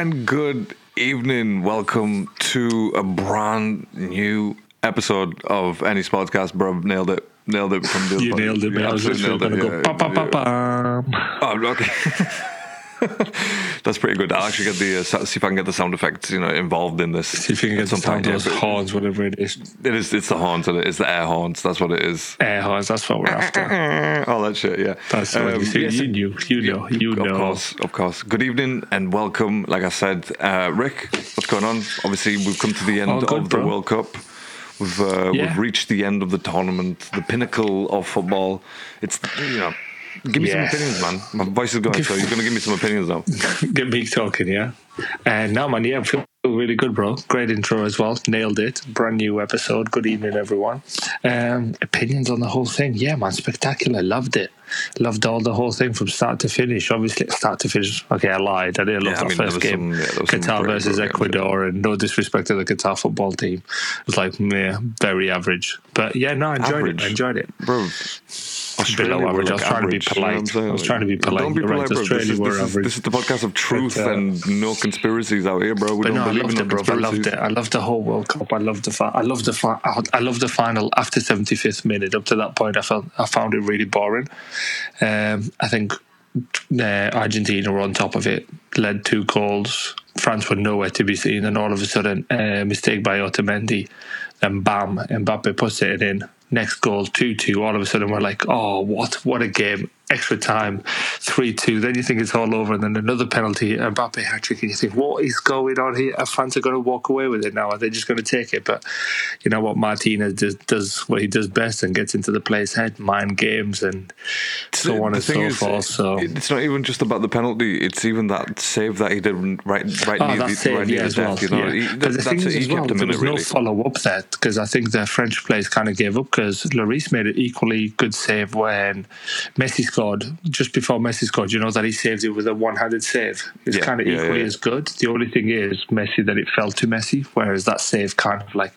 and good evening. Welcome to a brand new episode of NESportscast. Bro, nailed it. Nailed it from the You nailed it, man. I was literally going to go pa pa pa pa. Oh, okay. That's pretty good. I'll actually get the uh, see if I can get the sound effects, you know, involved in this. See if you can get some sound those but horns, whatever it is. It is. It's the horns. and It's the air horns. That's what it is. Air horns, that's what we're after. All that shit. Yeah. That's what Um, you see. yes, You knew, you know, you of know. course, of course. Good evening and welcome. Like I said, uh, Rick, what's going on? Obviously, we've come to the end good, of the bro. World Cup. We've uh, Yeah. we've reached the end of the tournament, the pinnacle of football. It's you know, give me Yes. some opinions, man. My voice is going, Give- so you're going to give me some opinions now. Get me talking, yeah. And now, man, yeah, I feel really good, bro. Great intro as well. Nailed it. Brand new episode. Good evening, everyone. Um, opinions on the whole thing. Yeah, man, spectacular. Loved it. Loved all the whole thing from start to finish. Obviously, start to finish. Okay, I lied. I didn't love Yeah, I that mean, first game. some- yeah, there was some Qatar versus games, Ecuador, and no disrespect to the Qatar football team. It was like, yeah, very average. But yeah, no, I enjoyed Average. it. I enjoyed it. Bro, Australia Below average. I was trying to be average, you know polite. I was trying to be polite. Don't be You're right, polite, bro. This is, this, is, average. this is the podcast of truth But, uh, and no conspiracies out here, bro. We don't no, I believe loved in it, bro. I loved it. I loved the whole World Cup. I loved the fi- I loved the fi- I loved the final after 75th minute. Up to that point, I felt I found it really boring. Um, I think uh, Argentina were on top of it, led two goals. France were nowhere to be seen, and all of a sudden, a mistake by Otamendi, then bam, Mbappe puts it in. Next goal, two two. All of a sudden, we're like, oh, what, what a game! Extra time, three two. Then you think it's all over, and then another penalty, Mbappe hat trick, and you think, what is going on here? Are France are going to walk away with it now? Are they just going to take it? But you know what, Martinez does, does what he does best and gets into the player's head, mind games, and so on The and so is, forth. So it's not even just about the penalty. It's even that save that he did right, right Oh, near the, save, right near yeah, the as well. death. You know, yeah. He- but the thing is, as well, there was no follow up there because I think the French players kind of gave up because Lloris made an equally good save when Messi scored. Just before Messi scored, you know that he saved it with a one handed save. It's Yeah, kind of yeah, equally yeah. as good. The only thing is, Messi, that it fell to Messi, whereas that save kind of like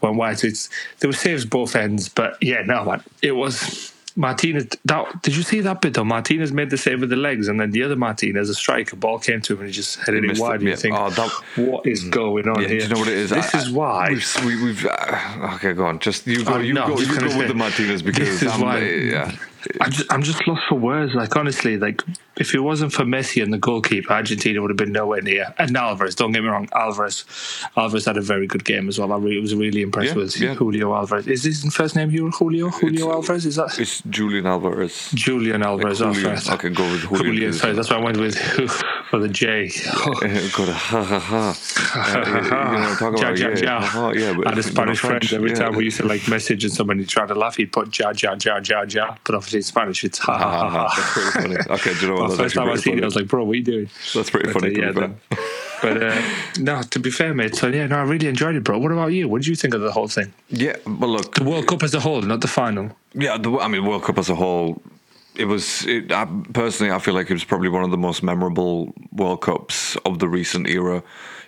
went wide. It's, there were saves both ends, but yeah, no, man, it was. Martinez, that, did you see that bit though? Martinez made the save with the legs, and then the other Martinez, a striker, ball came to him and he just headed He it wide. it, And you yeah. think, Oh, that- what is going on Yeah, here? do you know what it is? This I- is why. We've, we, we've uh, okay, go on. Just you go, Oh, you no, go, you go with the Martinez because this is why- yeah. I'm just, I'm just lost for words. Like honestly, like if it wasn't for Messi and the goalkeeper, Argentina would have been nowhere near. And Alvarez, don't get me wrong, Alvarez, Alvarez had a very good game as well. I really, was really impressed Yeah, with yeah. Julio Alvarez. Is his first name Julio? Julio, Julio Alvarez? Is that It's Julian Alvarez. Julian Alvarez? Like oh, Julian. sorry. Okay, go with Julian. Julian. Sorry, that's why I went with for the J. Got a ha ha ha. Uh, you know, talk Ja, about ja, yeah, ja. yeah, but I had a Spanish friend. Every yeah. time we used to like message and somebody tried to laugh, he'd put ja ja ja ja ja. But obviously in Spanish, it's ha ha ha ha. That's pretty funny. Okay, do you know what? Well, first time I seen it, I was like, "Bro, what are you doing?" That's pretty But, funny. uh, yeah, but uh, no, to be fair, mate. So yeah, no, I really enjoyed it, bro. What about you? What did you think of the whole thing? Yeah, but look, The World Cup as a whole, not the final. Yeah, the, I mean, World Cup as a whole, it was it, I, personally, I feel like it was probably one of the most memorable World Cups of the recent era.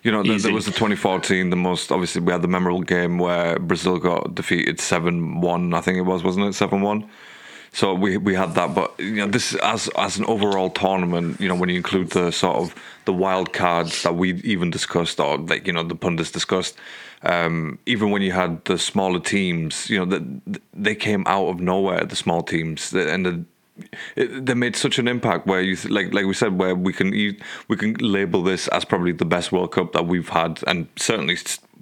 You know, there, there was the 2014, the most obviously we had the memorable game where Brazil got defeated 7 1, I think it was, wasn't it? 7 1. So we we had that, but you know, this as as an overall tournament, you know, when you include the sort of the wild cards that we even discussed, or like you know the pundits discussed, um, even when you had the smaller teams, you know, that they came out of nowhere, the small teams, and the, it, they made such an impact. Where you th- like like we said, where we can we can label this as probably the best World Cup that we've had, and certainly.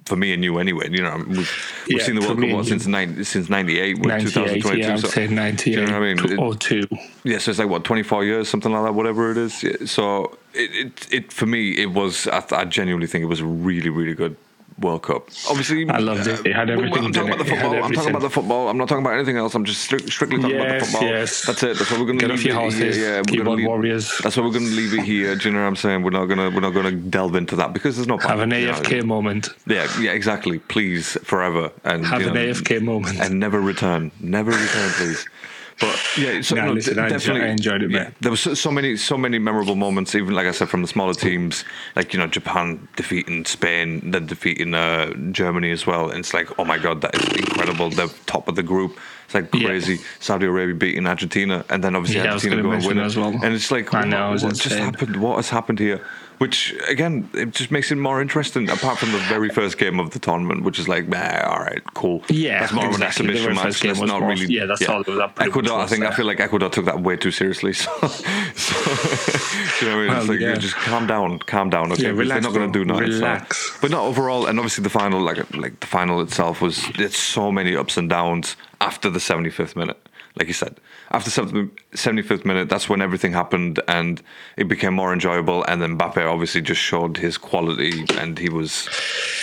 For me and you, anyway, you know, we've, we've Yeah, seen the World Cup what, since nine, since '98, we're 98, 2022. yeah, I would so- say 98 do you know I mean? or two. yeah, so it's like what twenty four years, something like that, whatever it is. Yeah, So it, it, it for me, it was. I, I genuinely think it was a really, really good World Cup. Obviously, I loved it. It had everything I'm talking about the it. It had football. I'm talking about the football. I'm not talking about anything else. I'm just strict, strictly talking about the football. yes. That's it. That's what we're going to Get leave off your it here. Yeah, keyboard leave- warriors. That's what we're going to leave it here. Do you know what I'm saying? We're not going to. We're not going to delve into that because there's no point. Have an know. AFK moment. Yeah, yeah, exactly. Please, forever, and Have you an AFK moment. and never return. Never return, please. But yeah, so, No, no, listen, de- I enjoy- definitely I enjoyed it, yeah. There was so, so many, so many memorable moments. Even like I said, from the smaller teams, like you know, Japan defeating Spain, then defeating uh, Germany as well. And it's like, oh my god, that is incredible. They're top of the group. It's like Yeah. crazy. Saudi Arabia beating Argentina, and then obviously Yeah, Argentina going mention winning. as well. And it's like, I know, what, what just happened? What has happened here? Which again it just makes it more interesting. Apart from the very first game of the tournament, which is like, nah, all right, cool. Yeah, that's more exactly. of an exhibition match. That's not more- really. yeah, that's all that Ecuador, I think I feel like Ecuador took that way too seriously. So, so you know what I mean? It's Well, like yeah. just calm down, calm down. Okay, Yeah, because they're not going to do nothing. so- Relax. but not overall, and obviously the final, like like the final itself was it's so many ups and downs after the 75th minute. Like you said, after 75th minute, that's when everything happened and it became more enjoyable. And then Mbappe obviously just showed his quality, and he was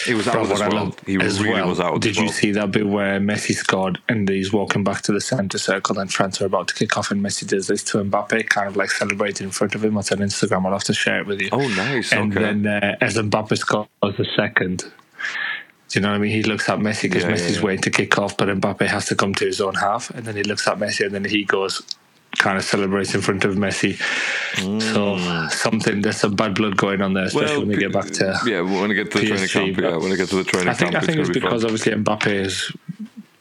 he was out Bro, of this world. He as really well, was out of Did you world. see that bit where Messi scored and he's walking back to the centre circle and France are about to kick off and Messi does this to Mbappe, kind of like celebrating in front of him. It's on Instagram. I'll have to share it with you. Oh, nice. And okay. then uh, as Mbappe scores the second, do you know what I mean? He looks at Messi because Yeah, Messi's yeah. waiting to kick off, but Mbappe has to come to his own half, and then he looks at Messi, and then he goes, kind of celebrates in front of Messi. So mm. something there's some bad blood going on there, especially when we get back to yeah, when we get to the training camp, yeah, when we get to the training I think camp, I think it's be because fun. obviously Mbappe is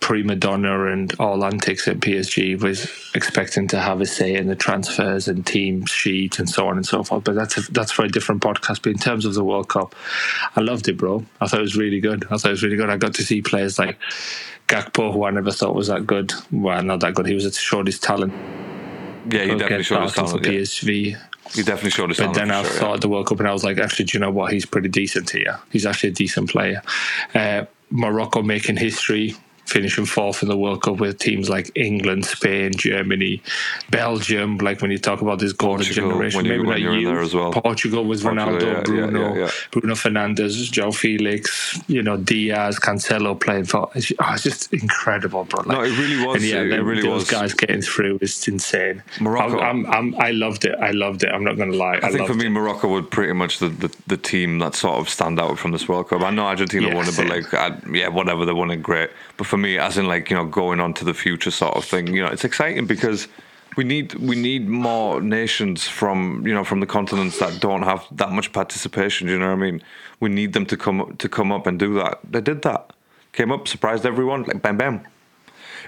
prima donna and all antics at PSG was expecting to have a say in the transfers and team sheet and so on and so forth. But that's a, that's for a different podcast. But in terms of the World Cup, I loved it, bro. I thought it was really good. I thought it was really good. I got to see players like Gakpo, who I never thought was that good. Well, not that good. He was showed his talent. yeah, he definitely showed his started for talent. Yeah. PSV. He definitely showed his talent. But then I sure, saw yeah. the World Cup and I was like, actually, do you know what? He's pretty decent here. He's actually a decent player. Uh, Morocco making history, finishing fourth in the World Cup with teams like England, Spain, Germany, Belgium. Like when you talk about this golden Portugal, generation, you- maybe when not you're in there as well. Portugal with Portugal, Ronaldo, yeah, yeah, Bruno, yeah, yeah. Bruno Fernandes, Joe Felix, you know Dias, Cancelo playing for. It's, oh, it's just incredible, bro. Like, No, it really was. And yeah, It them- really those was. guys getting through is insane. Morocco- I'm, I'm, I'm, I loved it. I loved it. I'm not going to lie. I think for me, Morocco would pretty much the, the, the team that sort of stand out from this World Cup. I know Argentina won it, but like, I, yeah, whatever, they won it, great. But for me, as in like you know, going on to the future sort of thing, you know, it's exciting because we need we need more nations from you know from the continents that don't have that much participation. You know what I mean? We need them to come to come up and do that. They did that. Came up, surprised everyone, like bam bam.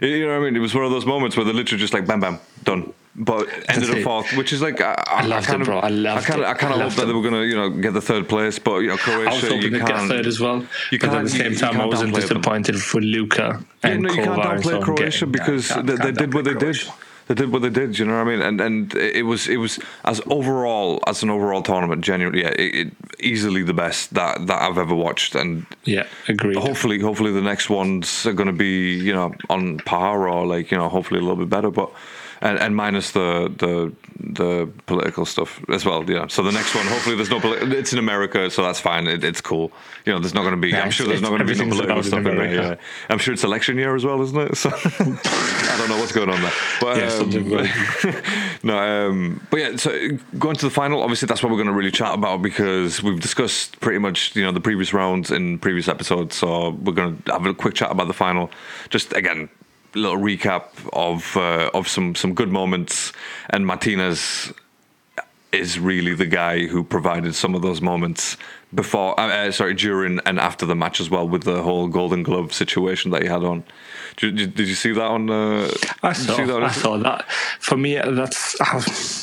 You know what I mean? It was one of those moments where they literally just like bam bam done. But ended up fourth, which is like I, I, loved kind it, of, bro. I loved kind of, it. I kind of loved hope that they were gonna, you know, get the third place. But you know, Croatia, I was hoping you get can't. third as well. you but at the same you- you time, I wasn't downplay them. disappointed for Luca Yeah, and no, you can't Kovar and so Croatia getting- because yeah, they, they did what they downplay did. They did what they did. You know what I mean? And and it was it was as overall as an overall tournament, genuinely, yeah, it, it, easily the best that that I've ever watched. And Yeah, agreed. hopefully, hopefully the next ones are going to be you know on par or like you know hopefully a little bit better. But and, and minus the the the political stuff as well. Yeah. So the next one, hopefully, there's no. Poli- it's in America, so that's fine. It, it's cool. You know, there's not going to be. Yeah, I'm sure there's not going to be no political stuff in there. America. Yeah. I'm sure it's election year as well, isn't it? So I don't know what's going on there. But Yeah, something um, no, um, but yeah. So going to the final, obviously that's what we're going to really chat about because we've discussed pretty much you know the previous rounds in previous episodes. So we're going to have a quick chat about the final. Just again, little recap of uh, of some some good moments. And Martinez is really the guy who provided some of those moments before, uh, uh, sorry, during and after the match as well, with the whole Golden Glove situation that he had on. Did, did, did you see that on? Uh, I saw, that on I saw that. For me, that's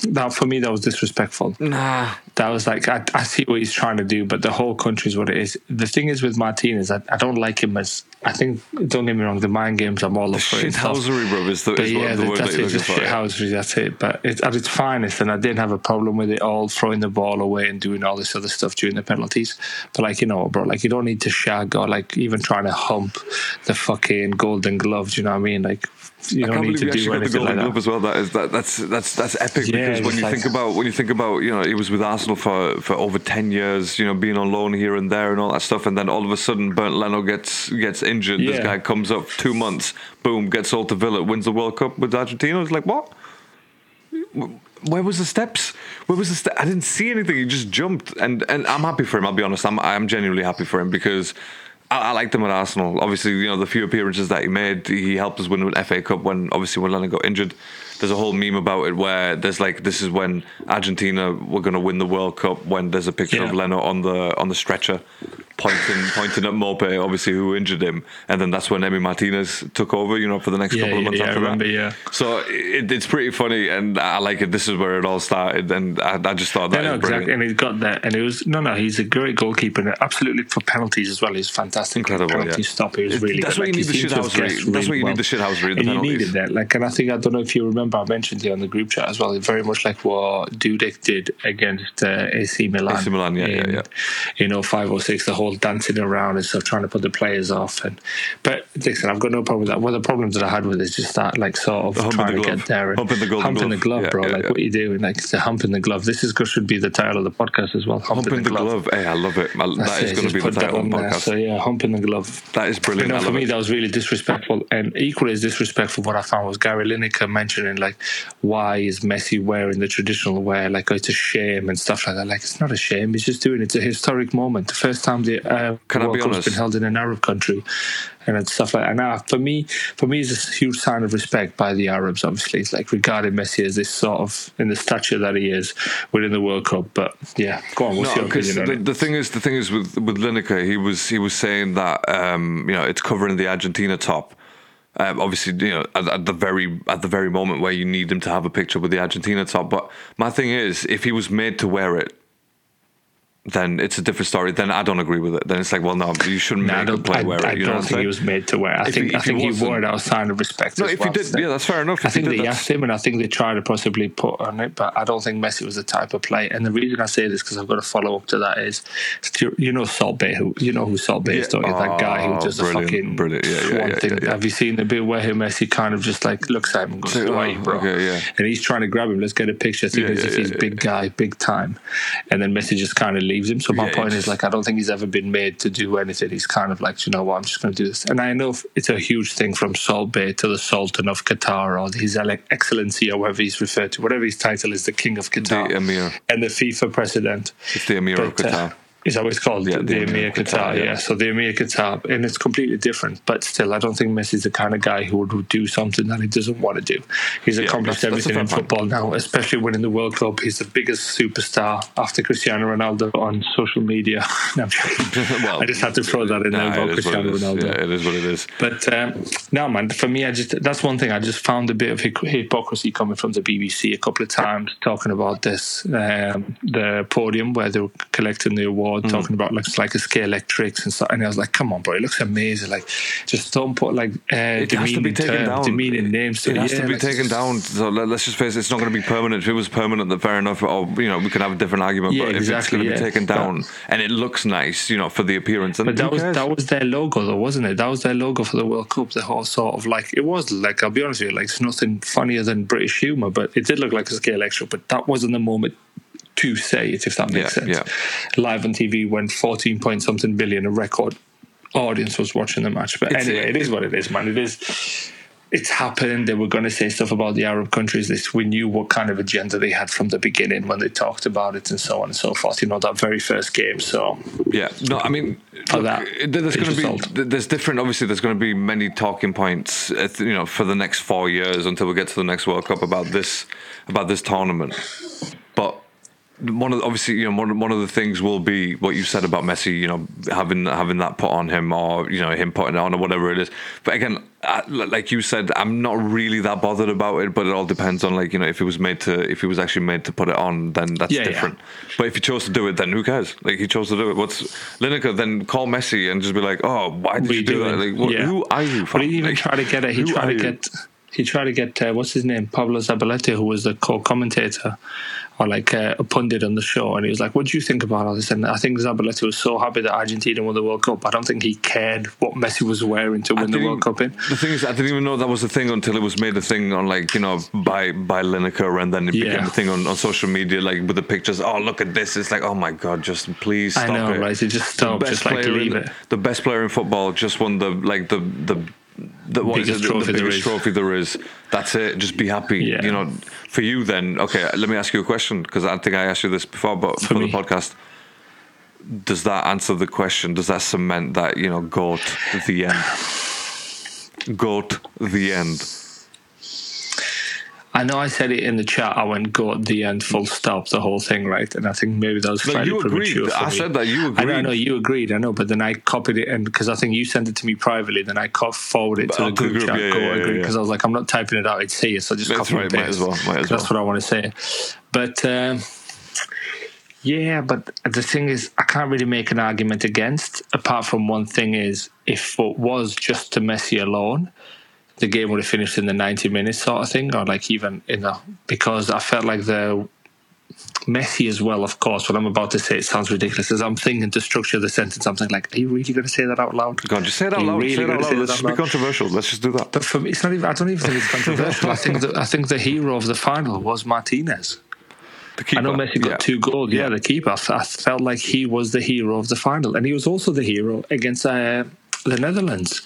that. For me, that was disrespectful. Nah, That was like I, I see what he's trying to do, but the whole country is what it is. The thing is with Martinez, I, I don't like him as. I think don't get me wrong, the mind games I'm all up for. it and stuff. shithousery, bro, is the, But is yeah, the that that's you're it. Just shithousery. That's it. But it's at its finest, and I didn't have a problem with it all, throwing the ball away and doing all this other stuff during the penalties. But like you know, bro, like you don't need to shag or like even trying to hump the fucking golden glove. Do you know what I mean? Like you don't need to do got the anything Golden like Glove as well. That is that, that's that's that's epic Yeah, because when you like- think about when you think about you know he was with Arsenal for for over ten years, you know being on loan here and there and all that stuff, and then all of a sudden Bernd Leno gets gets injured. This guy comes up two months, boom, gets sold to Villa, wins the World Cup with Argentina. It's like what? Where was the steps? Where was the step? I didn't see anything. He just jumped, and and I'm happy for him. I'll be honest. I'm I'm genuinely happy for him because I, I liked him at Arsenal. Obviously, you know the few appearances that he made, he helped us win an FA Cup when obviously when Leno got injured. There's a whole meme about it where there's like this is when Argentina were going to win the World Cup when there's a picture of Yeah. Leno on the on the stretcher, pointing pointing at Maupay, obviously who injured him, and then that's when Emi Martinez took over, you know, for the next Yeah, couple of months yeah, I after remember, that. yeah. So it, it's pretty funny, and I like it. This is where it all started, and I, I just thought that Yeah, no, exactly. And he got that, and it was no, no. He's a great goalkeeper, and absolutely for penalties as well. He's fantastic. Incredible, penalty yeah. stop. He was really that's good. why you need the seemed to have shithousery. That's why you need the shithousery, the And you needed that. Like, and I think I don't know if you remember, I mentioned it on the group chat as well. Very much like what Dudek did against uh, AC Milan. AC Milan, yeah, yeah, yeah. You know, five or six, the whole dancing around and stuff, trying to put the players off. And but listen, I've got no problem with that. One of the problems that I had with it is just that, like, sort of Hump in trying the to glove. get there and Hump in the hump in the glove. glove, Yeah, bro. yeah, like, yeah. what are you doing? Like, the hump in the glove. This is should be the title of the podcast as well. Hump, Hump in the glove. Hey, I love it. I, that is going to be the title of the on there. podcast. So yeah, hump in the glove. That is brilliant. You know, for me, it. that was really disrespectful, and equally as disrespectful. What I found was Gary Lineker mentioning like, "Why is Messi wearing the traditional wear? Like, oh, it's a shame and stuff like that." Like, it's not a shame. He's just doing it. It's a historic moment. The first time the uh, Can I World be Cup's honest? been held in an Arab country, and it's stuff like. that. And uh, for me, for me, it's a huge sign of respect by the Arabs. Obviously, it's like regarding Messi as this sort of in the stature that he is within the World Cup. But yeah, go on. What's No, your because opinion the, it? the thing is, the thing is with with Lineker, he was he was saying that um, you know it's covering the Argentina top. Um, obviously, you know at, at the very at the very moment where you need him to have a picture with the Argentina top. But my thing is, if he was made to wear it, then it's a different story. Then I don't agree with it. Then it's like, well, no, you shouldn't No, I make a player I, wear it. I You don't think he was made to wear. I If think he- I he think he, wasn't- wore it out of sign of respect. No, if well. he did, yeah, that's fair enough. I If think did, they asked him, and I think they tried to possibly put on it, but I don't think Messi was the type of player. And the reason I say this because I've got to follow up to that is, you know, Salt Bae, who you know who Salt Bae is, Yeah. don't you? That guy who Oh, does brilliant, the fucking brilliant. Yeah, yeah, one thing. Have you seen the bit where him Messi kind of just like looks at him and goes, "Who are oh, you, bro?" And he's trying to grab him. Let's get a picture. Think yeah, if he's big guy, big time. And then Messi just kind of leaves him. So my Yeah, point is like I don't think he's ever been made to do anything. He's kind of like, you know what, I'm just going to do this. And I know it's a huge thing from Salt Bae to the Sultan of Qatar or His Excellency or whatever he's referred to, whatever his title is, the King of Qatar The Emir. and the FIFA president. It's the Emir of But, uh, Qatar. Is that what it's called? Yeah, the, the Emir Qatar, Qatar, yeah. yeah. So the Emir Qatar, and it's completely different. But still, I don't think Messi's the kind of guy who would do something that he doesn't want to do. He's accomplished that's- that's everything in fair point. football now, especially winning the World Cup. He's the biggest superstar after Cristiano Ronaldo on social media. No. Well, I just had to throw that in Nah, there about it is what it Cristiano. Ronaldo. Yeah, it is what it is. But um, no, man. For me, I just that's one thing I just found a bit of hypocrisy coming from the BBC a couple of times talking about this um, the podium where they were collecting the award, Hmm. talking about like like a Scalextrics and stuff. And I was like, come on, bro, it looks amazing. Like, just don't put like uh, It has to be taken terms, down. demeaning names. It to has yeah, to be like, taken down. So let, us just face it, it's not going to be permanent. If it was permanent, then fair enough. Or you know, we can have a different argument. Yeah, but if it's exactly, going to be taken down and it looks nice, you know, for the appearance, then But that was cares? that was their logo, though, wasn't it? That was their logo for the World Cup. The whole sort of like it was like I'll be honest with you, like it's nothing funnier than British humour, but it did look like a Scalextric. But that wasn't the moment to say it, if that makes Yeah, sense. Live on TV went fourteen point something billion, a record audience was watching the match. But It's- anyway, it is what it is, man. It is. It's happened. They were going to say stuff about the Arab countries. This we knew what kind of agenda they had from the beginning when they talked about it and so on and so forth. You know that very first game. So Yeah, no, I mean, look, that there's going to be there's different. Obviously, there's going to be many talking points, uh, you know, for the next four years until we get to the next World Cup about this about this tournament. But one of the, obviously, you know, one, one of the things will be what you said about Messi, you know, having having that put on him, or you know, him putting it on, or whatever it is. But again, I, like you said, I'm not really that bothered about it. But it all depends on like you know, if it was made to, if he was actually made to put it on, then that's Yeah, yeah. different. But if he chose to do it, then who cares? Like he chose to do it. What's Lineker? Then call Messi and just be like, "Oh, why did you do that? Like, what, Yeah. who are you?" But he even Like, tried to get it. He tried to you? get. He tried to get uh, what's his name, Pablo Zabaleta, who was the co-commentator or like uh, a pundit on the show, and he was like, "What do you think about all this?" And I think Zabaleta was so happy that Argentina won the World Cup. I don't think he cared what Messi was wearing to win the World Cup in. The thing is, I didn't even know that was a thing until it was made a thing on, like, you know, by by Lineker, and then it became a thing on, on social media, like with the pictures. Oh, look at this! It's like, oh my god, just please I know, it. right? Just stop, just like leave in, it. The best player in football just won the like the the. The, what is Biggest it? The- trophy the there biggest is. trophy there is. That's it. Just be happy. Yeah. You know, for you then. Okay, let me ask you a question because I think I asked you this before, but for, me. the podcast, does that answer the question? Does that cement that you know, goat the end? Goat the end. I I know I said it in the chat. I went go at the end, full stop, the whole thing, right? And I think maybe that was slightly premature. for I me. said that you I agreed. know, I know you agreed. I know, but then I copied it, and because I think you sent it to me privately, then I co- forwarded it to the to the group, group, chat. yeah, go yeah, yeah, agree yeah. because I was like, I'm not typing it out; it's here, so just That's copy right, and might as well, might as That's what I want to say. But um, yeah, but the thing is, I can't really make an argument against. Apart from one thing is, if it was just to Messi alone, the game would have finished in the 90 minutes sort of thing, or like even in the because I felt like the Messi as well. Of course, what I'm about to say it sounds ridiculous. As I'm thinking to structure the sentence, I'm thinking like, are you really going to say that out loud? God, just say it out loud. really say it out loud. Let's be controversial. Let's just do that. But for me, it's not even. I don't even think it's controversial. I think the, I think the hero of the final was Martinez. I know Messi got yeah. two goals. Yeah, Yeah. the keeper. I felt like he was the hero of the final, and he was also the hero against uh, the Netherlands.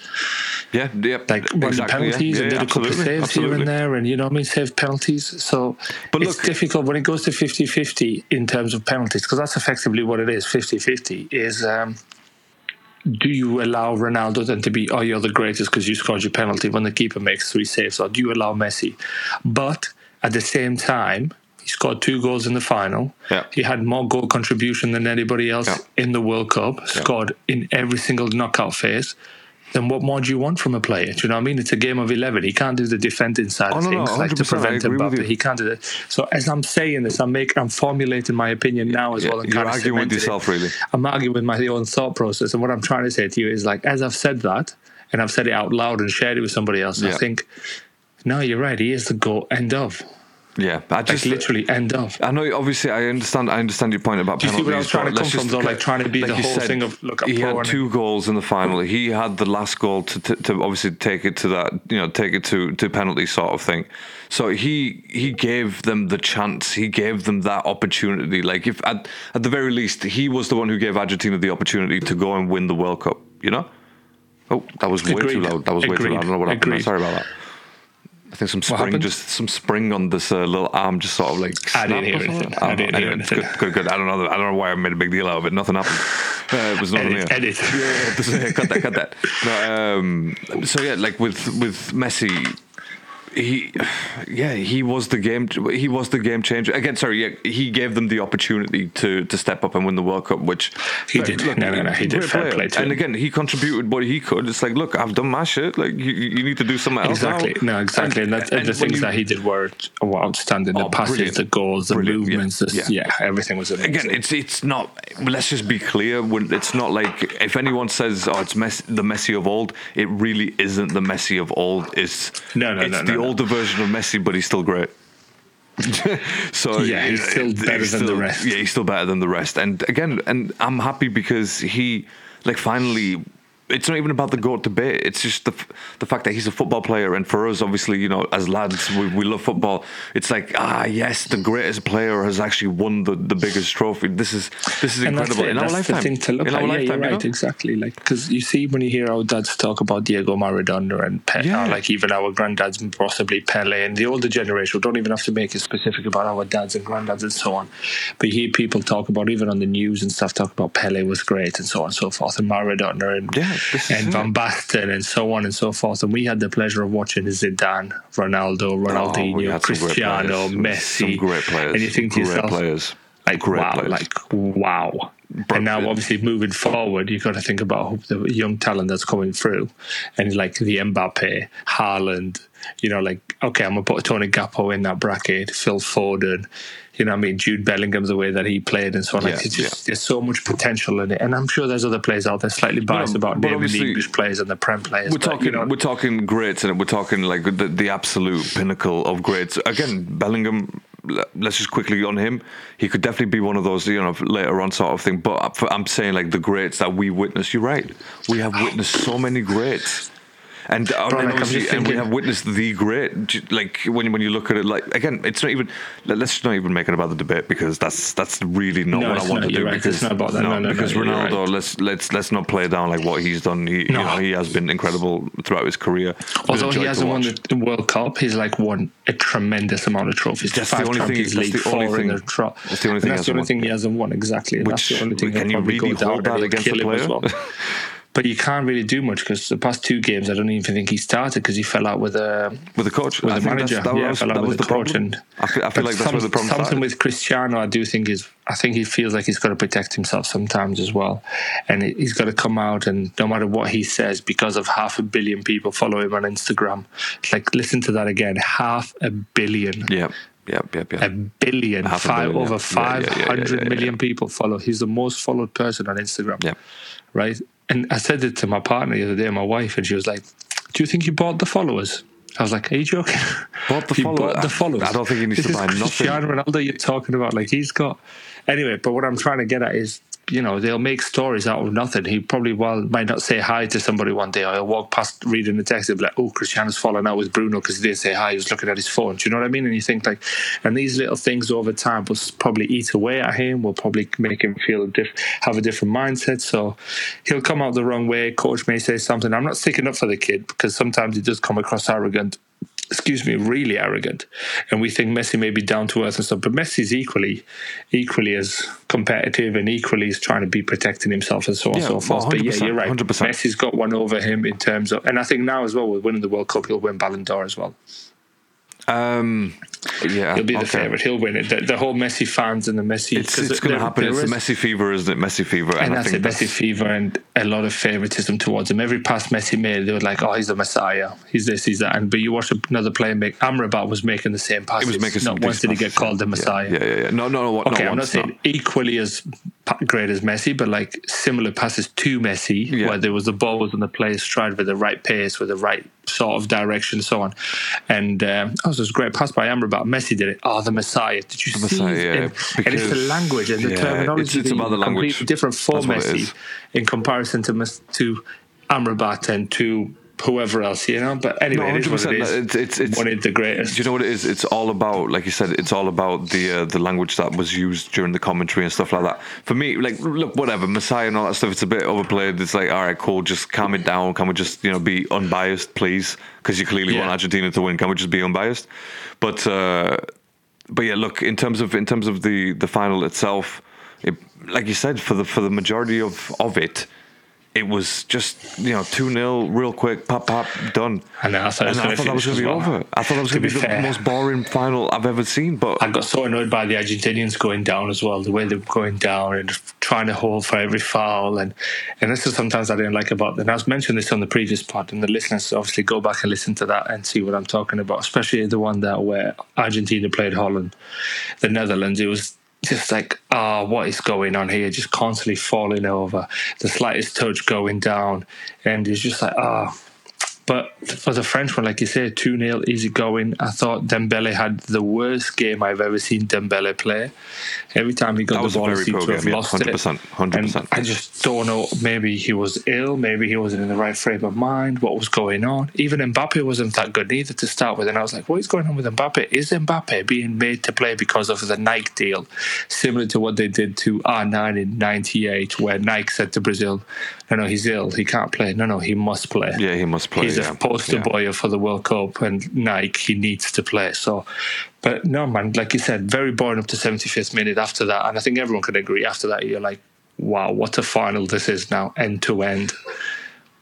Yeah, yeah, Like won exactly. penalties yeah, and yeah, did a couple of absolutely, saves here and there, and you know what I mean, saved penalties. So But it's look- difficult when it goes to 50-50 in terms of penalties, because that's effectively what it is. 50-50 is. Um, do you allow Ronaldo then to be, oh, you're the greatest because you scored your penalty when the keeper makes three saves, or do you allow Messi? But at the same time, he scored two goals in the final. Yeah. He had more goal contribution than anybody else Yeah. in the World Cup, scored in every single knockout phase. Then what more do you want from a player? Do you know what I mean? It's a game of 11. He can't do the defending side Oh, of no, no, things, like to prevent Mbappe. He can't do that. So as I'm saying this, I'm making, I'm formulating my opinion now as Yeah, well. And you're arguing with cemented it. yourself, really. I'm arguing with my own thought process. And what I'm trying to say to you is like, as I've said that, and I've said it out loud and shared it with somebody else, I think, no, you're right. He is the goal end of. Yeah, I Like just literally end of. I know. Obviously, I understand. I understand your point about Do you see penalties. I was trying to come from, though? Like, trying to be the you whole thing of, look, I'm he had two goals in the final. He had the last goal to, to to obviously take it to that you know take it to to penalty sort of thing. So he he gave them the chance. He gave them that opportunity. Like if at at the very least, he was the one who gave Argentina the opportunity to go and win the World Cup. You know. Oh, that was way too loud. That was way too loud. I don't know what happened. Agreed. Sorry about that. I think some spring, just some spring on this uh, little arm, just sort of like. I didn't hear anything. I don't know. didn't hear anything. Good, good, good. I don't know. I don't know why I made a big deal out of it. Nothing happened. Uh, it was nothing Edit, edit. Yeah, cut that. Cut that. No, um, so yeah, like with with Messi, he, yeah, he was the game. He was the game changer. Again, sorry, yeah, he gave them the opportunity to to step up and win the World Cup, which He did. No, no, no, he did. Fair play And him. again, he contributed what he could. It's like, look, I've done my shit. Like you, you need to do something else now. Exactly. No, exactly. And, that, and, the things you- that he did were, were outstanding. The Oh, passes, brilliant. the goals, the Brilliant, yeah, movements. the- yeah. Yeah. everything was amazing. again, it's it's not. Let's just be clear. When it's not like if anyone says, "Oh, it's Messi, the Messi of old," it really isn't the Messi of old. It's No, no, it's the no, no. Older version of Messi, but he's still great. so Yeah, he's still better he's than the rest. Yeah, he's still better than the rest. And again, and I'm happy because he, like, finally. It's not even about the goat debate. It's just the the fact that he's a football player, and for us, obviously, you know, as lads, we, we love football. It's like, ah, yes, the greatest player has actually won the, the biggest trophy. This is this is And incredible in our lifetime. the thing to look in at. Yeah, lifetime, you're you right. know? Exactly. Like because you see when you hear our dads talk about Diego Maradona and Pe- Yeah. like even our granddads and possibly Pele and the older generation. We don't even have to make it specific about our dads and granddads and so on. But you hear people talk about even on the news and stuff talk about Pele was great and so on and so forth and Maradona and Yeah, and. Van Basten and so on and so forth. And we had the pleasure of watching Zidane, Ronaldo, Oh, Ronaldinho, great Cristiano. Messi, some great players, and you think to yourself, players, like great wow, players. like wow. Bro- and now, obviously, moving forward, you've got to think about the young talent that's coming through, and like the Mbappe, Haaland. You know, like okay, I'm gonna put Tony Gakpo in that bracket, Phil Foden. You know, I mean, Jude Bellingham, the way that he played, and so on. Like, Yeah, it's just there's so much potential in it, and I'm sure there's other players out there slightly biased about but naming the English players and the Prem players. We're but, talking, you know, we're talking greats, and we're talking like the, the absolute pinnacle of greats. Again, Bellingham. Let's just quickly on him. He could definitely be one of those, you know, later on sort of thing. But I'm saying like the greats that we witness. You're right. We have witnessed so many greats. And, uh, Bro, and like, I'm obviously, just and we have witnessed the great. Like when when you look at it, like again, it's not even. let- Let's not even make it about the debate because that's that's really not No, what I want to do. right, Because not about that. No, no, no, because Ronaldo, right. let's let's let's not play down like what he's done. He you know he has been incredible throughout his career. Although he hasn't won the World Cup, he's like won a tremendous amount of trophies. That's the only thing- that's the only thing- the that's the only thing he that's the hasn't only won. thing he hasn't won exactly. that's Which the only thing can you really hold that against a kill him as player? but you can't really do much because the past two games, I don't even think he started because he fell out with a with the coach, with I the manager. That yeah, was, fell out with the, coach. problem. And I feel, I feel like that's where the problem something started. with Cristiano, I do think is. I think he feels like he's got to protect himself sometimes as well, and he- he's got to come out and no matter what he says, because of half a billion people follow him on Instagram. Like listen to that again, half a billion. Yep, yep, yep, A billion, Half a five, billion, over yeah. Yeah, yeah, yeah, yeah, 500 yeah, million yeah. people follow. He's the most followed person on Instagram Yep. right? And I said it to my partner the other day, my wife, and she was like, "Do you think you bought the followers?" I was like, "Are you joking?" Bought the He follower- bought the followers. I don't think he needs this to buy nothing. Cristiano Ronaldo, you're talking about like he's got. Anyway, but what I'm trying to get at is, you know, they'll make stories out of nothing. He probably well might not say hi to somebody one day, or he'll walk past reading the text and be like, "Oh, Cristiano's fallen out with Bruno because he didn't say hi. He was looking at his phone." Do you know what I mean? And you think like, and these little things over time will probably eat away at him. Will probably make him feel have a different mindset. So he'll come out the wrong way. Coach may say something. I'm not sticking up for the kid because sometimes he does come across arrogant excuse me, really arrogant, and we think Messi may be down to earth and stuff. But Messi's equally, equally as competitive and equally is trying to be protecting himself and so on and Yeah, so forth. but yeah, you're right. 100%. Messi's got one over him in terms of, and I think now as well with winning the World Cup, he'll win Ballon d'Or as well. Um, yeah, He'll be the okay. favourite. He'll win it. The, the whole Messi fans and the Messi. It's, it's going to happen. It's the Messi fever, isn't it? Messi fever, and, and that's it, Messi fever and a lot of favoritism towards him. Every pass Messi made, they were like, "Oh, he's the Messiah. He's this, he's that." And but you watch another player make Amrabat was making the same passes. He was making some not once did he get called the Messiah. Yeah, yeah, yeah. No, no, no. What, Okay, no I'm not saying no. equally as great as Messi, but like similar passes to Messi, Yeah. where there was the ball was on the player's stride with the right pace, with the right sort of direction, so on. And um, oh, it was a great pass by Amrabat. Messi did it. Oh, the Messiah! Did you The see? Messiah, yeah, and, and it's the language and the yeah, terminology. it's- it's the language. completely different for That's Messi in comparison to to Amrabat and to whoever else, you know. But anyway, No, it is what it 100%. It's- it's- it's- one of the greatest. Do you know what it is? It's all about, like you said, it's all about the uh, the language that was used during the commentary and stuff like that. For me, like, look, whatever, Messiah and all that stuff, it's a bit overplayed. It's like, all right, cool, just calm it down. Can we just, you know, be unbiased, please? Because you clearly Yeah. want Argentina to win. Can we just be unbiased? But, uh, but yeah, look, in terms of in terms of the the final itself, it, like you said, for the for the majority of of it. It was just you know two 0 real quick, pop pop done. I know, I thought it was And I thought that was going to be well. over. I thought that was going to be, be the most boring final I've ever seen. But I got so annoyed by the Argentinians going down as well, the way they were going down and trying to hold for every foul. And, and this is sometimes I didn't like about them. And I was mentioned this on the previous part, and the listeners obviously go back and listen to that and see what I'm talking about, especially the one that where Argentina played Holland, the Netherlands. It was just like, ah, what is going on here? Just constantly falling over, the slightest touch going down. And it's just like, ah. But for the French one, like you said, 2 0, easy going. I thought Dembele had the worst game I've ever seen Dembele play. Every time he got That the ball, he seemed to have yeah, lost 100%, it. 100%. And I just don't know. Maybe he was ill. Maybe he wasn't in the right frame of mind. What was going on? Even Mbappe wasn't that good either to start with. And I was like, what is going on with Mbappe? Is Mbappe being made to play because of the Nike deal? Similar to what they did to R9 in 98, where Nike said to Brazil, no, no, he's ill. He can't play. No, no, he must play. yeah, he must play. He's yeah. a poster yeah. boy for the World Cup and Nike. He needs to play. So, but no, man, like you said, very boring up to 75th minute after that. And I think everyone could agree after that, you're like, wow, what a final this is now, end to end.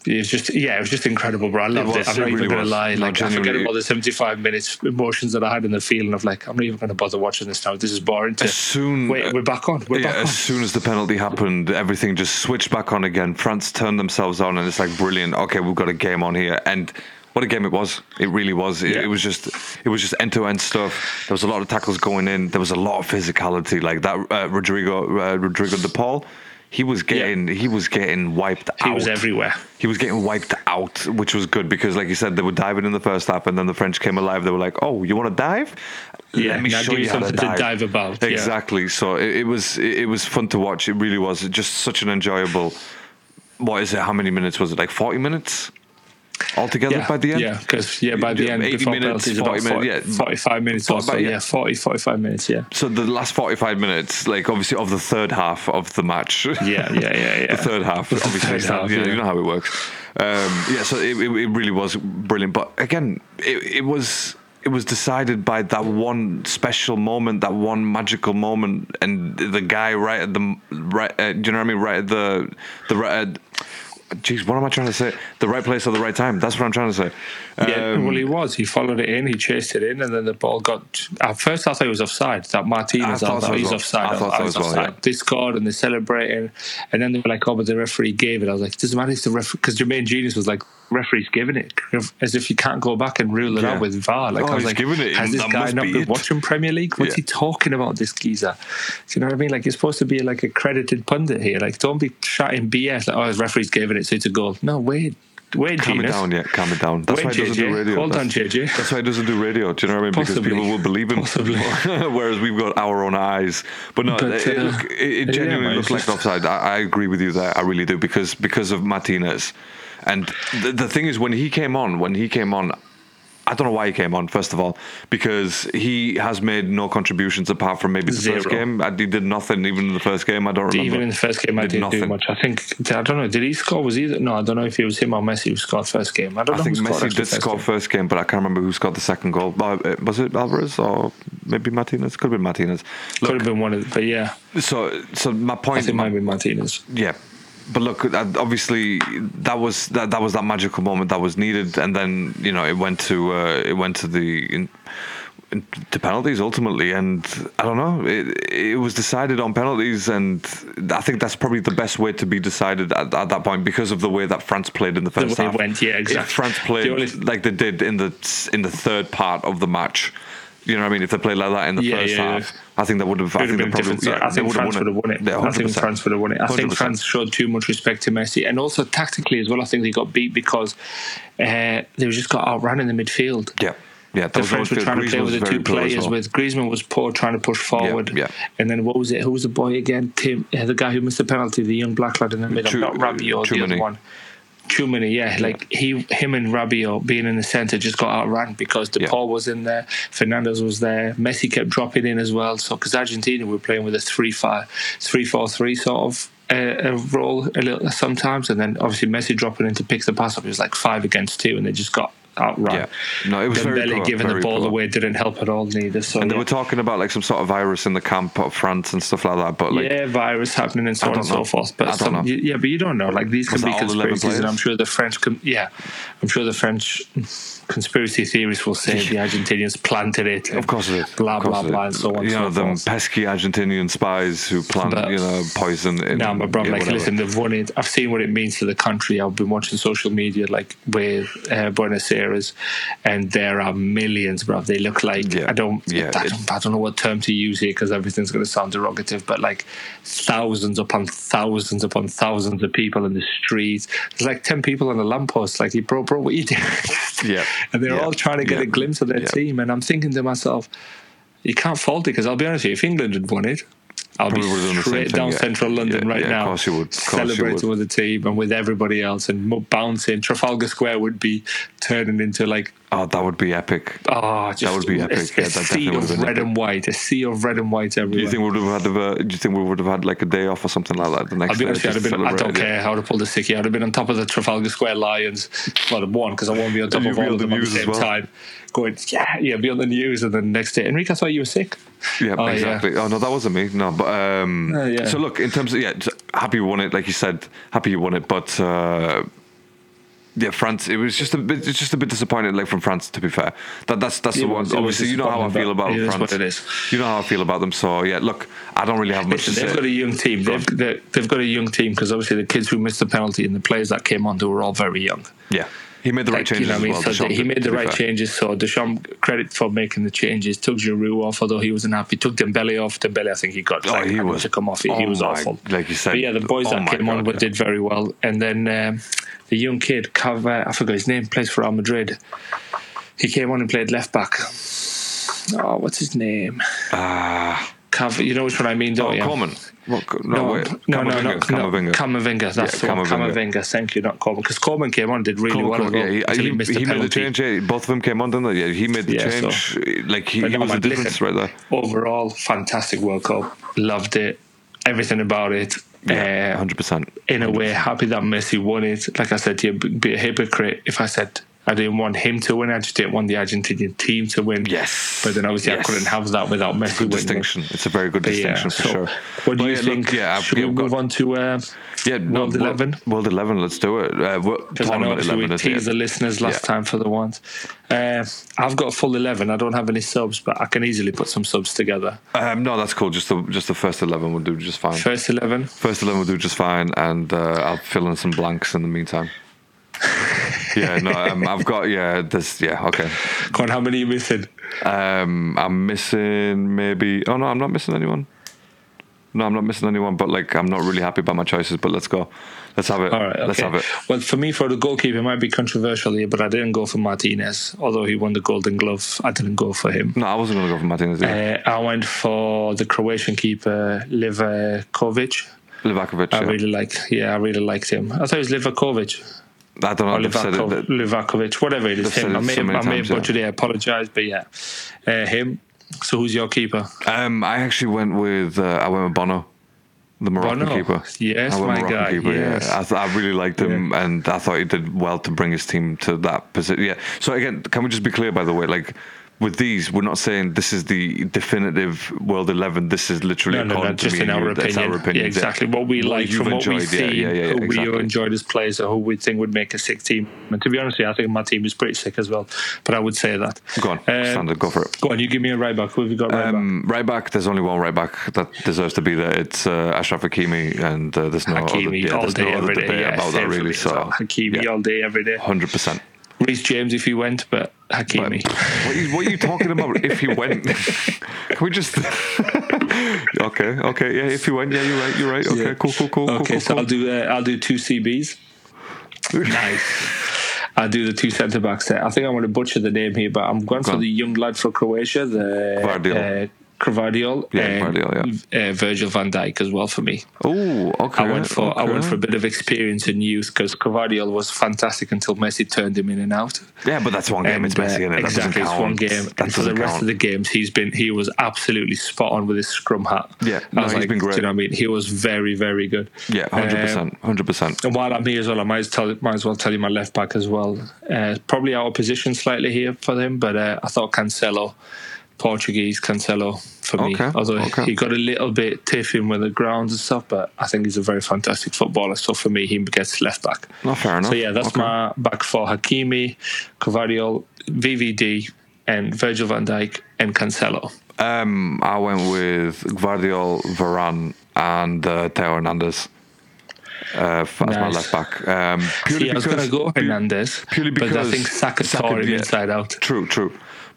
It was just, yeah, it was just incredible, bro. I loved it. was, I'm not it even to was. lie. No, Like, I forget about the 75 minutes emotions that I had in the feeling of like, I'm not even going to bother watching this now. This is boring. To, As soon- wait, we're back on. We're yeah, back on. as soon as the penalty happened, everything just switched back on again. France turned themselves on, and it's like brilliant. Okay, we've got a game on here, and what a game it was! It really was. It, Yeah. it was just, it was just end to end stuff. There was a lot of tackles going in. There was a lot of physicality, like that. Uh, Rodrigo, uh, Rodrigo De Paul, he was getting, he was getting wiped out. he was everywhere. he was getting wiped out, which was good because, like you said, they were diving in the first half, and then the French came alive. They were like, "Oh, you want to dive? Yeah, Let me show give you how to something to dive." dive about, yeah. Exactly. So it, it was it, it was fun to watch. It really was. Just such an enjoyable. What is it? How many minutes was it? Like forty minutes altogether Yeah, by the end. yeah, because yeah, by the end, 80 minutes, penalties, 40 about 40, yeah. 45 minutes or so. yeah. Yeah, 40, 45 minutes. Yeah, So the last forty-five minutes, like obviously of the third half of the match. yeah, yeah, yeah. yeah. the third half, The obviously. third so, half, you, know, yeah. you know how it works. Um, yeah, so it, it, it really was brilliant. But again, it, it was it was decided by that one special moment, that one magical moment, and the guy right at the right. Uh, do you know what I mean? Right at the the right. At, Geez, what am I trying to say? The right place at the right time. That's what I'm trying to say. Yeah, Um, well, he was. He followed it in. He chased it in, and then the ball got. At first, I thought it was offside. That Martinez, I I thought thought, so as he's well. offside. I thought was well, offside. yeah. They scored and they're celebrating, and then they were like, "Oh, but the referee gave it." I was like, "It doesn't matter if the referee," because Jermaine Jenas was like, "Referee's giving it," as if you can't go back and rule it Yeah. out with VAR. Like Oh, I was like, giving it. "Has this That guy not be been it." watching Premier League? What's Yeah. he talking about? This geezer? Do you know what I mean? Like you're supposed to be like a credited pundit here. Like don't be chatting BS. Like, oh, his referee's giving it, so it's a goal. No, wait, wait, calm it down, yeah, calm it down. That's Wait, why he doesn't JJ. do radio. Hold on, that's, JJ. That's why he doesn't do radio. Do you know what I mean? Possibly. Because people will believe him. Possibly. Whereas we've got our own eyes. But no, But, it, uh, look, it, it genuinely looked it's like just- offside. I, I agree with you there. I really do because because of Martinez. And the, the thing is, when he came on, when he came on, I don't know why he came on. First of all, because he has made no contributions apart from maybe the first game. Uh, He did nothing even in the first game. I don't remember. Even in the first game, I Did didn't do nothing. much. I think I don't know. Did he score? Was he, no? I don't know if it was him or Messi who scored first game. I don't I know. think who Messi did first score game. first game, but I can't remember who scored the second goal. Uh, Was it Alvarez or maybe Martinez? Could have been Martinez. Could have been one of, the, but yeah, so so my I point, think it might be Martinez. yeah. But look, uh, obviously that was that, that was that magical moment that was needed, and then you know it went to uh, it went to the in, in, to penalties ultimately, and I don't know, it it was decided on penalties, and I think that's probably the best way to be decided at, at that point because of the way that France played in the The first it half. went, yeah, exactly. If France played The only- like they did in the in the third part of the match. You know what I mean? If they played like that in the Yeah, first yeah, half, I think they would have. I think been probably. yeah, I think would France would have won it. Yeah, I think France would have won it. I think 100%. France showed too much respect to Messi, and also tactically as well. I think they got beat because uh, they just got outrun in the midfield. Yeah, yeah. the French were trying to play with the two players. With Griezmann was poor, trying to push forward. yeah. And then what was it? Who was the boy again? Tim, uh, the guy who missed the penalty, the young black lad in the middle, not Rabiot, the Tchouameni. other one. Tchouameni, yeah, like he, him and Rabiot being in the centre just got outrun because De Yeah. Paul was in there, Fernandez was there, Messi kept dropping in as well. So because Argentina were playing with a 3-5, sort of uh, a role a little sometimes, and then obviously Messi dropping in to pick the pass up. It was like five against two, and they just got outrun. Yeah. No, it was very Dembele poor, giving the ball poor. away didn't help at all neither. So And they yeah. were talking about like some sort of virus in the camp of France and stuff like that. But like, yeah, virus happening and so on and so forth. But I don't some, know. yeah, but you don't know. Like these Was can be that all 11 conspiracies, and? I'm sure the French, com- yeah, I'm sure the French conspiracy theorists will say the Argentinians planted it. of course it is. Blah blah blah, and so on. You know, so them forth. pesky Argentinian spies who plant, But- you know, poison. In, No, but bro, yeah, like, whatever. listen, they've won it. I've seen what it means to the country. I've been watching social media, like with uh, Buenos Aires, and there are millions, bro. They look like Yeah, I don't, yeah, I don't, I don't know what term to use here because everything's going to sound derogative, but like thousands upon thousands upon thousands of people in the streets. There's like ten people on the lamppost. Like, bro, bro, what are you doing? Yeah, and they're yeah, all trying to get yeah, a glimpse of their yeah. team, and I'm thinking to myself. You can't fault it because I'll be honest with you, if England had won it, I'll Probably be straight thing, down yeah. central London right now, course you would, of course you celebrating with the team and with everybody else, and bouncing. Trafalgar Square would be turning into like Oh, that would be epic. oh, just would be epic. A, Yeah, that sea of red epic. and white, a sea of red and white Do you think we would have had? Do you think we would have had like a day off or something like that? The next I'll be day, honest, with you, I'd have been, I don't care how to pull the sickie. I'd have been on top of the Trafalgar Square Lions. Well, one because I won't be on top of all of the them at the same well. time. Going, yeah, yeah, be on the news, and then next day, Enrique, I thought you were sick. Yeah, Oh, yeah. exactly. Oh no, that wasn't me. No, but um, Uh, yeah. so look, in terms of yeah, happy you won it. Like you said, happy you won it. But uh, yeah, France. It was just a bit. It's just a bit disappointing. Like from France, to be fair. That that's that's It the one. Obviously, you know how I feel about France. what it is. You know how I feel about them. So yeah, look, I don't really have much Listen, to they've say. got a young team. They've, they've got a young team because obviously the kids who missed the penalty and the players that came on, they were all very young. yeah, he made the right Like, changes you know I mean? well. so he made the right fair. changes. So Deschamps, credit for making the changes. Took Giroud off, although he wasn't happy. Took Dembele off. Dembele, I think he got Oh, like, he was- to come off. He, he oh was my- awful. like you said, But yeah, the boys oh that came on God, were- yeah. did very well. And then um, the young kid, Cav, uh, I forgot his name, plays for Real Madrid. He came on and played left back. Oh, what's his name? Ah, Cav, you know which one I mean, don't oh, you? Coman. What, no, No, wait, no, no, Camavinga, no, Camavinga. no, Camavinga. That's Yeah, the one. Camavinga. Camavinga. Thank you, not Coman, because Coman came on, and did really Coman, well. Coman, yeah, he, until he, missed he made the change. Yeah, both of them came on, didn't they? Yeah, he made the Yeah, change. like he, he was the difference listen, right there. Overall, fantastic World Cup. Loved it. Everything about it. Yeah, Uh, hundred percent. in a way, happy that Messi won it. Like I said to you, be a hypocrite if I said I didn't want him to win. I just didn't want the Argentinian team to win. Yes. But then obviously Yes. I couldn't have that without Messi Good winning. distinction. It's a very good But yeah, distinction for so sure. What do you yeah, think? Look, yeah, Should yeah, we got- move on to uh, Yeah, World World 11? World Eleven. Let's do it. Uh, I know tournament obviously we eleven. is teased the listeners last Yeah. time for the ones. Uh, I've got a full eleven. I don't have any subs, but I can easily put some subs together. Um, no, that's cool. Just the just the first eleven will do just fine. First eleven. First eleven will do just fine, and uh, I'll fill in some blanks in the meantime. yeah, no, um, I've got yeah. This yeah okay. Go on, how many are you missing? Um, I'm missing maybe. Oh no, I'm not missing anyone. No, I'm not missing anyone. But like, I'm not really happy about my choices. But let's go. Let's have it. All right, okay. Let's have it. Well, for me, for the goalkeeper, it might be controversial here, but I didn't go for Martinez. Although he won the Golden Glove, I didn't go for him. No, I wasn't going to go for Martinez. Uh, I went for the Croatian keeper Livakovic. Livakovic. I yeah. really like, yeah, I really liked him. I thought it was Livakovic I don't know. or They've said it, Livakov, Livakovic, whatever it is. Him. it I may, so have, I may have times, yeah. it. I apologise, but yeah, uh, him. So who's your keeper? Um, I actually went with uh, I went with Bono, the Moroccan Bono. keeper. Yes, my Moroccan guy, Keeper, yes. Yeah, I, th- I really liked him, and I thought he did well to bring his team to that position. Yeah. So again, can we just be clear, by the way, like. With these, we're not saying this is the definitive World Eleven. This is literally No, no, no, just in our opinion. our opinion. Yeah, exactly. What we like you've from what we enjoyed, see, yeah, yeah, yeah, who we exactly. enjoyed as players, or who we think would make a six team. And to be honest, you, I think my team is pretty sick as well. But I would say that. Go on, Um, standard, go for it. Go on, you give me a right back. Who have you got right back? Um, right back, there's only one right back that deserves to be there. It's uh, Ashraf Hakimi, and uh, there's no Hakimi other, yeah, all day, no every day. debate Yeah, about that really. So. Hakimi all day, every day. hundred percent. Reece James if he went, but But Hakimi. what, are you, what are you talking about? if he went, can we just? okay, okay, yeah. If he went, yeah, you're right, you're right. Okay, Yeah. cool, cool, cool, okay, cool, so cool, I'll do uh, I'll do two CBs. nice. I'll do the two centre backs there. I think I'm going to butcher the name here, but I'm going for on. the young lad for Croatia, the Yeah, and Gvardiol, uh, Virgil van Dijk as well for me. Oh, okay. I went for I went for a bit of experience and youth because Gvardiol was fantastic until Messi turned him in and out. Yeah, but that's one game. it's And, Messi, uh, innit? That exactly, it's one game. That and for the rest count. of the games, he's been he was absolutely spot on with his scrum hat. Yeah, I no, was he's like, been do great. you know what I mean? He was very very good. Yeah, hundred Um, percent, hundred percent. and while I'm here as well, I might as, tell, might as well tell you my left back as well. Uh, probably out of position slightly here for him, but uh, I thought Cancelo, Portuguese Cancelo for me. Okay, Although okay. he got a little bit tiffing with the grounds and stuff, but I think he's a very fantastic footballer. So for me, he gets left back. Not fair enough. So yeah, that's Okay. my back four: Hakimi, Cavadiol, VVD, and Virgil van Dijk and Cancelo. Um, I went with Guardiol, Varane, and uh, Theo Hernandez. Uh, as my left back. Um, purely See, I was because- going to go Hernandez, purely but I because think Saka Saka, tore him yeah. inside out. True, true.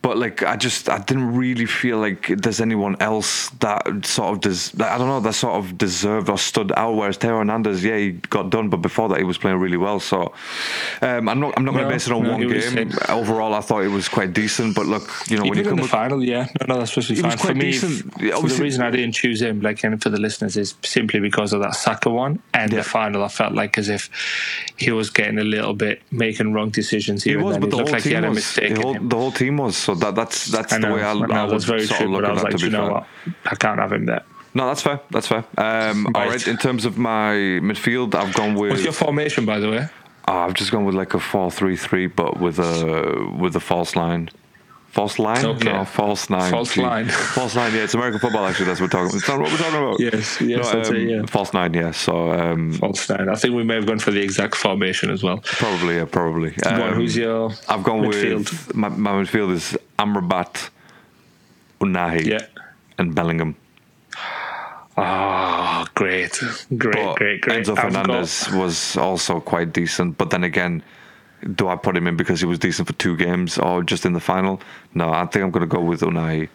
But like, I just I didn't really feel like there's anyone else that sort of does. I don't know that sort of deserved or stood out. Whereas Theo Hernandez, yeah, he got done, but before that he was playing really well. So um, I'm not I'm not going to base it on no, one he game. Overall, I thought it was quite decent. But look, you know, when Even you in come the with final, yeah, no, no, that's supposed to be fine for me. for the reason I didn't choose him, like and for the listeners, is simply because of that Saka one and Yeah. the final. I felt like as if he was getting a little bit making wrong decisions He was, but the looked whole like he team had a was. mistake The in whole, him. the whole team was. So that that's that's I the way I, I know, I that's very sort true. of But I was like, to you know fair. what, I can't have him there. No, that's fair. That's fair. Um, all Right. right. In terms of my midfield, I've gone with. What's your formation, by the way? Oh, I've just gone with like a four-three-three, but with a with a false line. False line? Okay. No, false nine. False Gee. line. false nine. Yeah, it's American football. Actually, that's what we're talking. It's not what we're talking about. Yes, yes, No, that's it, um, yeah. False nine. Yeah. So um, False nine. I think we may have gone for the exact formation as well. probably. Yeah, probably. Um, who's your I've gone midfield? with my, my midfield is Amrabat, Ounahi, Yeah. and Bellingham. Ah, great, great, But great, great. Enzo Fernandez was also quite decent, but then again, do I put him in because he was decent for two games or just in the final? No, I think I'm going to go with Unai.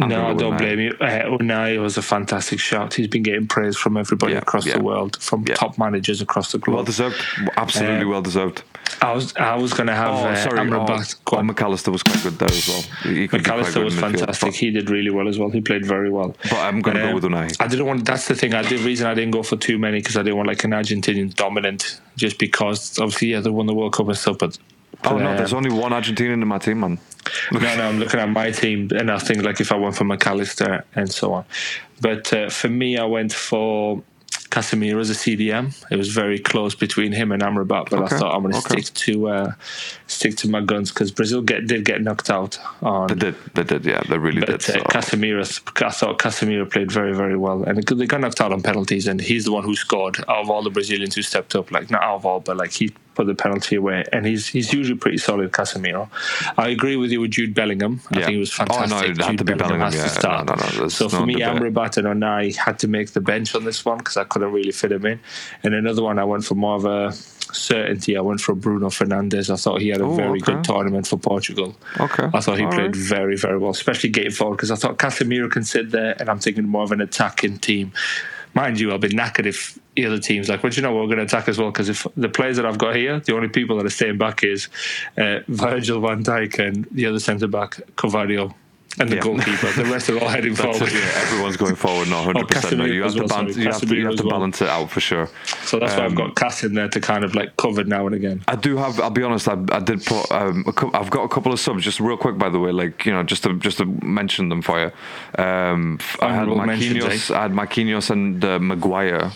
I'm No, I don't blame you. Uh, Unai was a fantastic shot. He's been getting praise from everybody Yeah, across yeah. the world, from Yeah. top managers across the globe. Well deserved, absolutely Uh, well deserved. I was I was going to have Oh, uh, sorry, oh, Amrabat. Go oh. Mac Allister was quite good there as well. He could be quite Mac Allister was midfield, fantastic. He did really well as well. He played very well. But I'm going to go Um, with Unai. I didn't want. That's the thing. I did reason I didn't go for too many because I didn't want like an Argentinian dominant. Just because obviously yeah they won the World Cup and stuff, but. Oh no, there's only one Argentinian in my team, man. No, no, I'm looking at my team, and I think like if I went for Mac Allister and so on. But uh, for me, I went for Casemiro as a CDM. It was very close between him and Amrabat, but Okay, I thought I'm going to okay. stick to uh, stick to my guns because Brazil get, did get knocked out on. They did, they did, yeah, they really did. But uh, Casemiro, I thought Casemiro played very, very well, and they got knocked out on penalties, and he's the one who scored out of all the Brazilians who stepped up. Like not out of all, but like he put the penalty away, and he's he's usually pretty solid. Casemiro, I agree with you with Jude Bellingham. I Yeah. think it was fantastic. Oh, no, it had Jude to be Bellingham, has yeah. to start. No, no, no, so for me. Amrabat and Onai had to make the bench on this one because I couldn't really fit him in. And another one, I went for more of a certainty. I went for Bruno Fernandes. I thought he had a Oh, very okay. good tournament for Portugal. Okay. I thought he All played right. very, very well, especially getting forward because I thought Casemiro can sit there, and I'm thinking more of an attacking team. Mind you, I'll be knackered if the other team's like, well, do you know what, we're going to attack as well because if the players that I've got here, the only people that are staying back is uh, Virgil van Dijk and the other centre back, Covadio, and the Yeah. goalkeeper. The rest are all heading forward. it, yeah, everyone's going forward, not 100%. no, you have to, well, balance, sorry, you have to, you have to well. balance it out for sure. So that's why I've Um, got Cass in there to kind of like cover now and again. I do have. I'll be honest. I, I did put. Um, a cou- I've got a couple of subs. Just real quick, by the way. Like you know, just to just to mention them for you. Um, I had Marquinhos. I had Marquinhos and uh, Maguire.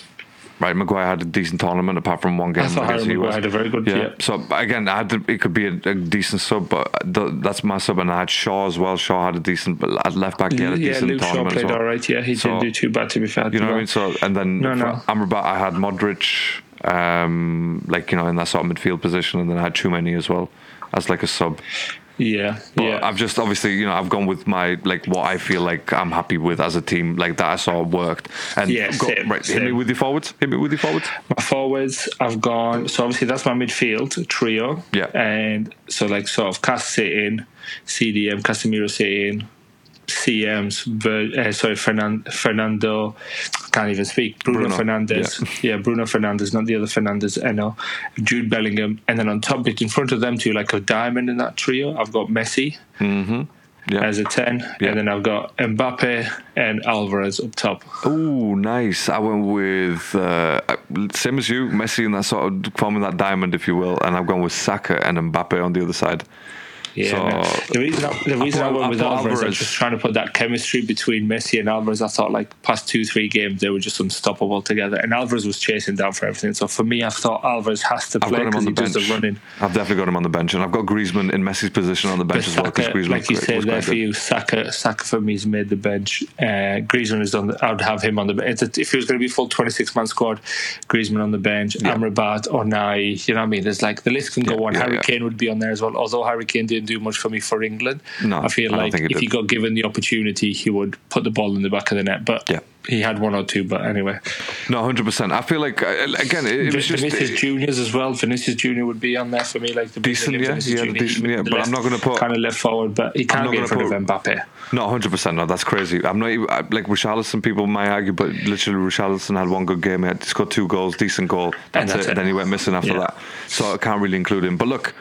Right, Maguire had a decent tournament apart from one game. I thought Harry Maguire had a very good Yeah. yeah. So again, I to, it could be a, a decent sub, but th- that's my sub, and I had Shaw as well. Shaw had a decent, but at left back he had a Yeah, decent Luke Shaw tournament. played as well. all right. Yeah, he So- didn't do too bad to be fair. You know what I mean? So and then No, no. Amrabat, I had Modric, um, like you know, in that sort of midfield position, and then I had too many as well as like a sub. Yeah, But yeah. I've just obviously, you know, I've gone with my like what I feel like I'm happy with as a team, like that I saw worked. And Yeah, go, same, right, hit me with your forwards. Hit me with your forwards. My forwards, I've gone. So obviously that's my midfield trio. Yeah. And so like sort of Cass sitting, CDM, Casemiro sitting, CMs. Ver, uh, sorry, Fernan, Fernando. I can't even speak. Bruno, Bruno, Fernandes. Yeah. Bruno Fernandes, not the other Fernandez. I know. Jude Bellingham, and then on top, in front of them two, like a diamond in that trio. I've got Messi Yeah. as a ten, Yeah. and then I've got Mbappe and Alvarez up top. Oh, nice. I went with uh, same as you, Messi, and that sort of forming that diamond, if you will. And I've gone with Saka and Mbappe on the other side. Yeah, So- the reason I, the reason I, put- went I with put Alvarez, I was just trying to put that chemistry between Messi and Alvarez. I thought like past two three games they were just unstoppable together, and Alvarez was chasing down for everything. So for me, I thought Alvarez has to play because he does the running. I've definitely got him on the bench, and I've got Griezmann in Messi's position on the bench as well because Griezmann like you was said there for good. you, Saka, Saka for me has made the bench. Uh, Griezmann is on. The, I would have him on the bench. If he was going to be full twenty six man squad, Griezmann on the bench. Amrabat, Onai. You know what I mean? There's like the list can go Yeah, on. yeah, Harry yeah. Kane would be on there as well. Although Harry Kane didn't do much for me for England. No, I feel I like if he got given the opportunity, he would put the ball in the back of the net. But Yeah. he had one or two. But anyway, No, hundred percent. I feel like uh, again, it, it was just Vinicius Juniors as well. Vinicius Junior would be on there for me. Like the Decent, yeah, yeah, decent, yeah, but I'm not gonna put- kind of left forward, but he can't get in front of Mbappe. No, hundred percent. No, that's crazy. I'm not even, I, like Richarlison. People might argue, but literally Richarlison had one good game. He scored two goals, decent goal. That's, that's it. it. Then he went missing after Yeah. that. So I can't really include him. But look,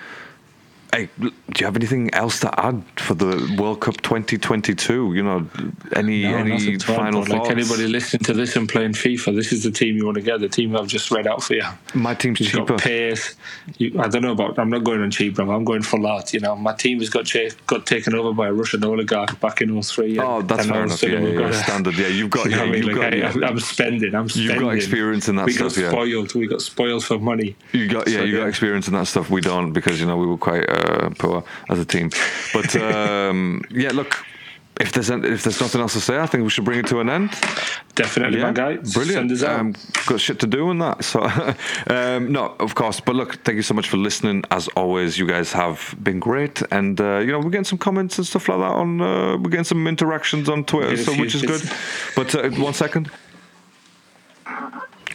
hey, do you have anything else to add for the World Cup 2022? You know, any No, any nothing to add, final thoughts? like anybody listening to this and playing FIFA, this is the team you want to get. The team I've just read out for you. My team's You've cheaper. got pace. You, I don't know about. I'm not going on cheap, bro. I'm going full out. You know, my team has got cha- got taken over by a Russian oligarch back in 03. Oh, that's fair all of a enough. Yeah, yeah, yeah. standard. Yeah, you've got. You know yeah, I mean? you've Like, got. I. I'm- spending. I'm spending. You've got experience in that we stuff, got yeah. spoiled. We got spoiled for money. You got yeah, So, you got experience in that stuff. We don't because you know we were quite uh, poor as a team. But um, yeah, look, if there's an- if there's nothing else to say, I think we should bring it to an end. Definitely, Yeah, my guy. brilliant. Send us out. Um, got shit to do on that. So um, no, of course. But look, thank you so much for listening. As always, you guys have been great, and uh, you know we're getting some comments and stuff like that on. Uh, we're getting some interactions on Twitter, so which is good. But uh, one second.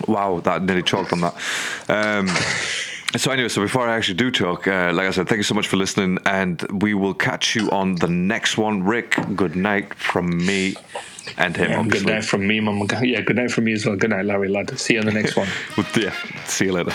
Wow, that nearly choked on that. Um, so anyway, so before I actually do talk, uh, like I said, thank you so much for listening, and we will catch you on the next one. Rick, good night from me and him. Yeah, good night from me, mama. Yeah, good night from me as well. Good night, Larry lad. See you on the next one. yeah, see you later.